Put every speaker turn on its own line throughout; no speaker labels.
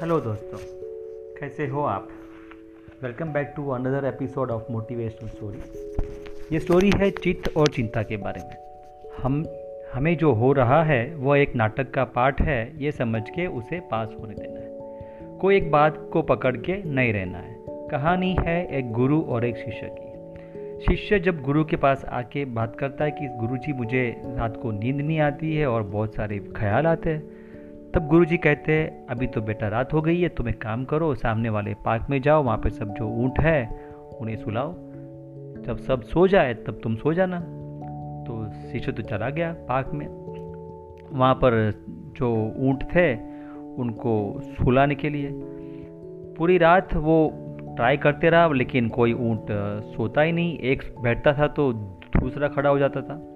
Hello दोस्तों, कैसे हो आप? Welcome back to another episode of motivational story ये स्टोरी है चित्त और चिंता के बारे में। हम, हमें जो हो रहा है वह एक नाटक का पार्ट है, ये समझ के उसे पास होने देना है। कोई एक बात को पकड़ के नहीं रहना है। कहानी है एक गुरु और एक शिष्य की। शिष्य जब गुरु के पास आके बात करता है कि गुरु जी मुझे रात को नींद नहीं आती है और बहुत सारे ख्याल आते हैं तब गुरुजी कहते हैं अभी तो बेटा रात हो गई है तुम एक काम करो, सामने वाले पार्क में जाओ, वहाँ पे सब जो ऊँट है, उन्हें सुलाओ। जब सब सो जाए, तब तुम सो जाना। तो शिशु तो चला गया पार्क में। वहाँ पर जो ऊँट थे, उनको सुलाने के लिए। पूरी रात वो ट्राई करते रहा, लेकिन कोई ऊँट सोता ही नहीं। एक बैठता था तो दूसरा खड़ा हो जाता था।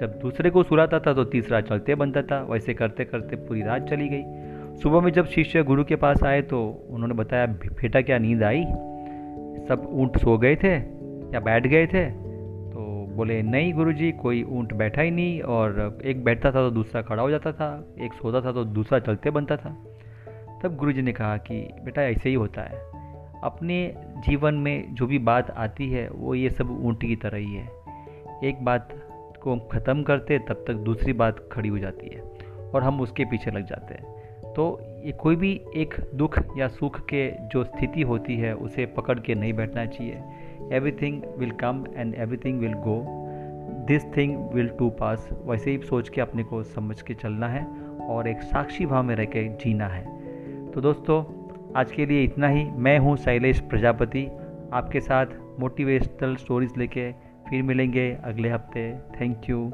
जब दूसरे को सुलाता था तो तीसरा चलते बनता था। वैसे करते करते पूरी रात चली गई। सुबह में जब शिष्य गुरु के पास आए तो उन्होंने बताया बेटा क्या नींद आई? सब ऊँट सो गए थे या बैठ गए थे। तो बोले, नहीं गुरुजी, कोई ऊँट बैठा ही नहीं और एक बैठता था तो दूसरा खड़ा हो जाता था। एक सोता था तो दूसरा चलते बनता था। तब गुरुजी ने कहा कि, बेटा, ऐसे ही होता है। अपने जीवन में जो भी बात आती है, वो ये सब ऊँट की तरह ही है। एक बात को ख़त्म करते तब तक दूसरी बात खड़ी हो जाती है और हम उसके पीछे लग जाते हैं। तो ये कोई भी एक दुख या सुख के जो स्थिति होती है, उसे पकड़ के नहीं बैठना चाहिए। Everything will come and everything will go this thing will too pass वैसे ही सोच के अपने को समझ के चलना है और एक साक्षी भाव में रह के जीना है। तो दोस्तों, आज के लिए इतना ही। मैं हूँ शैलेश प्रजापति, आपके साथ मोटिवेशनल स्टोरीज लेके फिर मिलेंगे अगले हफ़्ते। Thank you